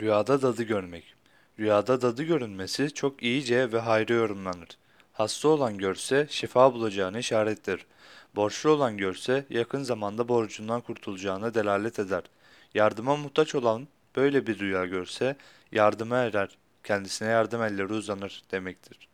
Rüyada dadı görmek. Rüyada dadı görünmesi çok iyice ve hayra yorumlanır. Hasta olan görse şifa bulacağını işarettir. Borçlu olan görse yakın zamanda borcundan kurtulacağına delalet eder. Yardıma muhtaç olan böyle bir rüya görse yardıma erer, kendisine yardım elleri uzanır demektir.